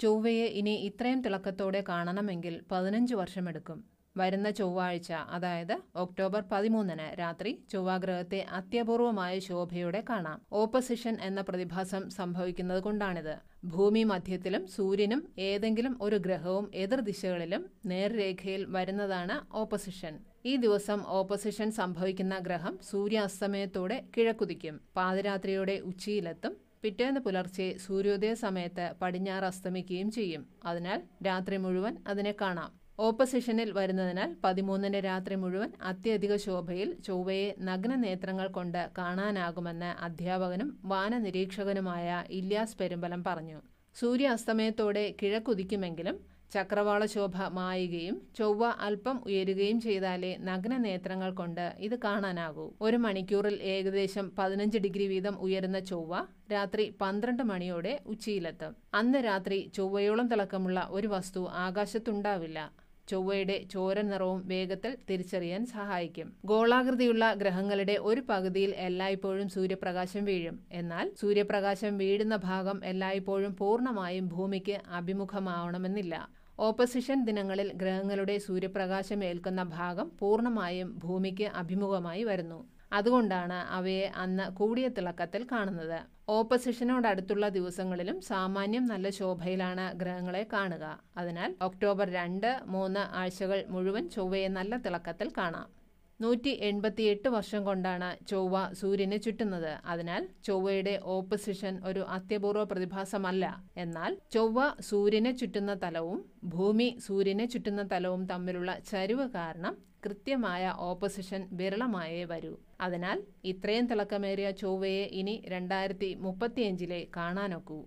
ചൊവ്വയെ ഇനി ഇത്രയും തിളക്കത്തോടെ കാണണമെങ്കിൽ പതിനഞ്ച് വർഷമെടുക്കും. വരുന്ന ചൊവ്വാഴ്ച അതായത് ഒക്ടോബർ പതിമൂന്നിന് രാത്രി ചൊവ്വാഗ്രഹത്തെ അത്യപൂർവമായ ശോഭയോടെ കാണാം. ഓപ്പോസിഷൻ എന്ന പ്രതിഭാസം സംഭവിക്കുന്നത് കൊണ്ടാണിത്. ഭൂമി മധ്യത്തിലും സൂര്യനും ഏതെങ്കിലും ഒരു ഗ്രഹവും എതിർദിശകളിലും നേർരേഖയിൽ വരുന്നതാണ് ഓപ്പോസിഷൻ. ഈ ദിവസം ഓപ്പോസിഷൻ സംഭവിക്കുന്ന ഗ്രഹം സൂര്യാസ്തമയത്തോടെ കിഴക്കുതിക്കും പാതിരാത്രിയോടെ ഉച്ചിയിലെത്തും. പിറ്റേന്ന് പുലർച്ചെ സൂര്യോദയ സമയത്ത് പടിഞ്ഞാറ് അസ്തമിക്കുകയും ചെയ്യും. അതിനാൽ രാത്രി മുഴുവൻ അതിനെ കാണാം. ഓപ്പോസിഷനിൽ വരുന്നതിനാൽ പതിമൂന്നിന് രാത്രി മുഴുവൻ അത്യധിക ശോഭയിൽ ചൊവ്വയെ നഗ്ന നേത്രങ്ങൾ കൊണ്ട് കാണാനാകുമെന്ന് അധ്യാപകനും വാനനിരീക്ഷകനുമായ ഇല്യാസ് പെരുമ്പലം പറഞ്ഞു. സൂര്യ സൂര്യാസ്തമയത്തോടെ കിഴക്കുതിക്കുമെങ്കിലും ചക്രവാള ശോഭ മായുകയും ചൊവ്വ അല്പം ഉയരുകയും ചെയ്താലേ നഗ്ന നേത്രങ്ങൾ കൊണ്ട് ഇത് കാണാനാകൂ. ഒരു മണിക്കൂറിൽ ഏകദേശം പതിനഞ്ച് ഡിഗ്രി വീതം ഉയരുന്ന ചൊവ്വ രാത്രി പന്ത്രണ്ട് മണിയോടെ ഉച്ചയിലെത്തും. അന്ന് രാത്രി ചൊവ്വയോളം തിളക്കമുള്ള ഒരു വസ്തു ആകാശത്തുണ്ടാവില്ല. ചൊവ്വയുടെ ചോര നിറവും വേഗത്തിൽ തിരിച്ചറിയാൻ സഹായിക്കും. ഗോളാകൃതിയുള്ള ഗ്രഹങ്ങളുടെ ഒരു പകുതിയിൽ എല്ലായ്പ്പോഴും സൂര്യപ്രകാശം വീഴും. എന്നാൽ സൂര്യപ്രകാശം വീഴുന്ന ഭാഗം എല്ലായ്പ്പോഴും പൂർണമായും ഭൂമിക്ക് അഭിമുഖമാവണമെന്നില്ല. ഓപ്പസിഷൻ ദിനങ്ങളിൽ ഗ്രഹങ്ങളുടെ സൂര്യപ്രകാശം ഏൽക്കുന്ന ഭാഗം പൂർണമായും ഭൂമിക്ക് അഭിമുഖമായി വരുന്നു. അതുകൊണ്ടാണ് അവയെ അന്ന് കൂടിയ തിളക്കത്തിൽ കാണുന്നത്. ഓപ്പോസിഷനോടടുത്തുള്ള ദിവസങ്ങളിലും സാമാന്യം നല്ല ശോഭയിലാണ് ഗ്രഹങ്ങളെ കാണുക. അതിനാൽ ഒക്ടോബർ രണ്ട് മൂന്ന് ആഴ്ചകൾ മുഴുവൻ ചൊവ്വയെ നല്ല തിളക്കത്തിൽ കാണാം. നൂറ്റി എൺപത്തിയെട്ട് വർഷം കൊണ്ടാണ് ചൊവ്വ സൂര്യനെ ചുറ്റുന്നത് അതിനാൽ ചൊവ്വയുടെ ഓപ്പോസിഷൻ ഒരു അത്യപൂർവ പ്രതിഭാസമല്ല. എന്നാൽ ചൊവ്വ സൂര്യനെ ചുറ്റുന്ന തലവും ഭൂമി സൂര്യനെ ചുറ്റുന്ന തലവും തമ്മിലുള്ള ചരിവ് കാരണം കൃത്യമായ ഓപ്പോസിഷൻ വിരളമായേ വരൂ. അതിനാൽ ഇത്രയും തിളക്കമേറിയ ചൊവ്വയെ ഇനി രണ്ടായിരത്തി മുപ്പത്തിയഞ്ചിലെ കാണാനൊക്കൂ.